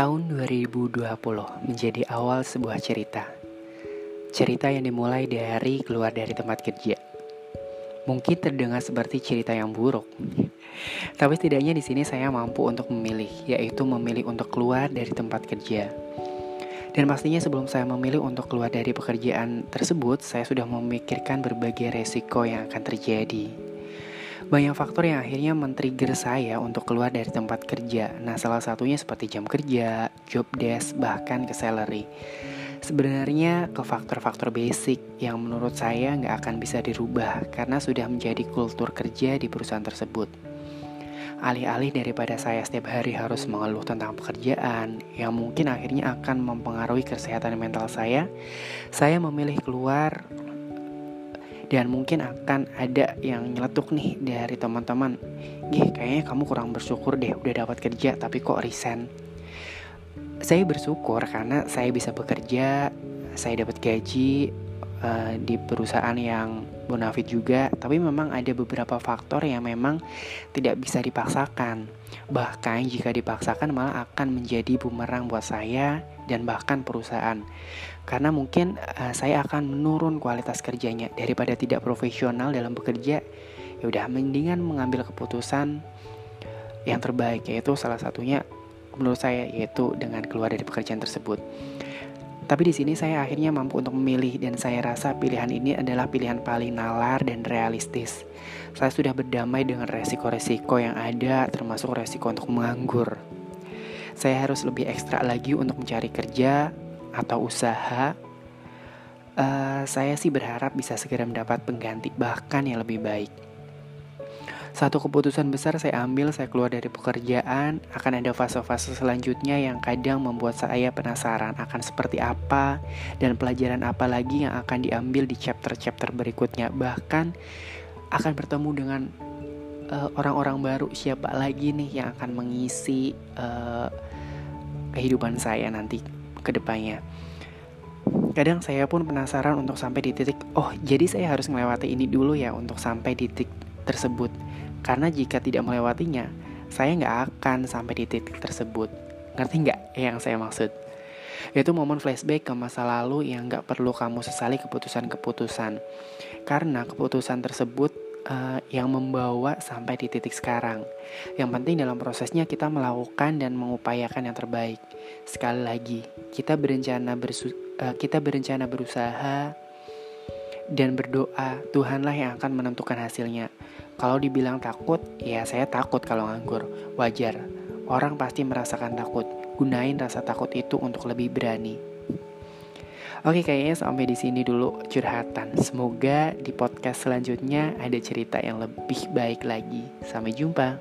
Tahun 2020 menjadi awal sebuah cerita. Cerita yang dimulai dari keluar dari tempat kerja. Mungkin terdengar seperti cerita yang buruk. Tapi setidaknya di sini saya mampu untuk memilih, yaitu memilih untuk keluar dari tempat kerja. Dan pastinya sebelum saya memilih untuk keluar dari pekerjaan tersebut, saya sudah memikirkan berbagai resiko yang akan terjadi banyak faktor yang akhirnya men-trigger saya untuk keluar dari tempat kerja. Nah, salah satunya seperti jam kerja, job desk, bahkan ke salary. Sebenarnya ke faktor-faktor basic yang menurut saya nggak akan bisa dirubah karena sudah menjadi kultur kerja di perusahaan tersebut. Alih-alih daripada saya setiap hari harus mengeluh tentang pekerjaan yang mungkin akhirnya akan mempengaruhi kesehatan mental saya, saya memilih keluar dan mungkin akan ada yang nyeletuk nih dari teman-teman. Gih kayaknya kamu kurang bersyukur deh udah dapat kerja tapi kok resign? Saya bersyukur karena saya bisa bekerja Saya dapat gaji uh, di perusahaan yang bonafit juga Tapi memang ada beberapa faktor yang memang tidak bisa dipaksakan Bahkan jika dipaksakan malah akan menjadi bumerang buat saya dan bahkan perusahaan. Karena mungkin uh, saya akan menurun kualitas kerjanya daripada tidak profesional dalam bekerja. Ya udah mendingan mengambil keputusan yang terbaik yaitu salah satunya menurut saya yaitu dengan keluar dari pekerjaan tersebut. Tapi di sini saya akhirnya mampu untuk memilih dan saya rasa pilihan ini adalah pilihan paling nalar dan realistis. Saya sudah berdamai dengan resiko-resiko yang ada termasuk resiko untuk menganggur saya harus lebih ekstra lagi untuk mencari kerja atau usaha. Uh, saya sih berharap bisa segera mendapat pengganti bahkan yang lebih baik. Satu keputusan besar saya ambil, saya keluar dari pekerjaan, akan ada fase-fase selanjutnya yang kadang membuat saya penasaran akan seperti apa dan pelajaran apa lagi yang akan diambil di chapter-chapter berikutnya. Bahkan akan bertemu dengan eh, orang-orang uh, baru, siapa lagi nih yang akan mengisi uh, kehidupan saya nanti ke depannya. Kadang saya pun penasaran untuk sampai di titik, oh jadi saya harus melewati ini dulu ya untuk sampai di titik tersebut. Karena jika tidak melewatinya, saya nggak akan sampai di titik tersebut. Ngerti nggak yang saya maksud? Itu momen flashback ke masa lalu yang nggak perlu kamu sesali keputusan-keputusan. Karena keputusan tersebut uh, yang membawa sampai di titik sekarang. Yang penting dalam prosesnya kita melakukan dan mengupayakan yang terbaik. Sekali lagi, kita berencana bersu uh, kita berencana berusaha dan berdoa, Tuhanlah yang akan menentukan hasilnya. Kalau dibilang takut, ya saya takut kalau nganggur. Wajar. Orang pasti merasakan takut. Gunain rasa takut itu untuk lebih berani. Oke, kayaknya sampai di sini dulu curhatan. Semoga di podcast selanjutnya ada cerita yang lebih baik lagi. Sampai jumpa.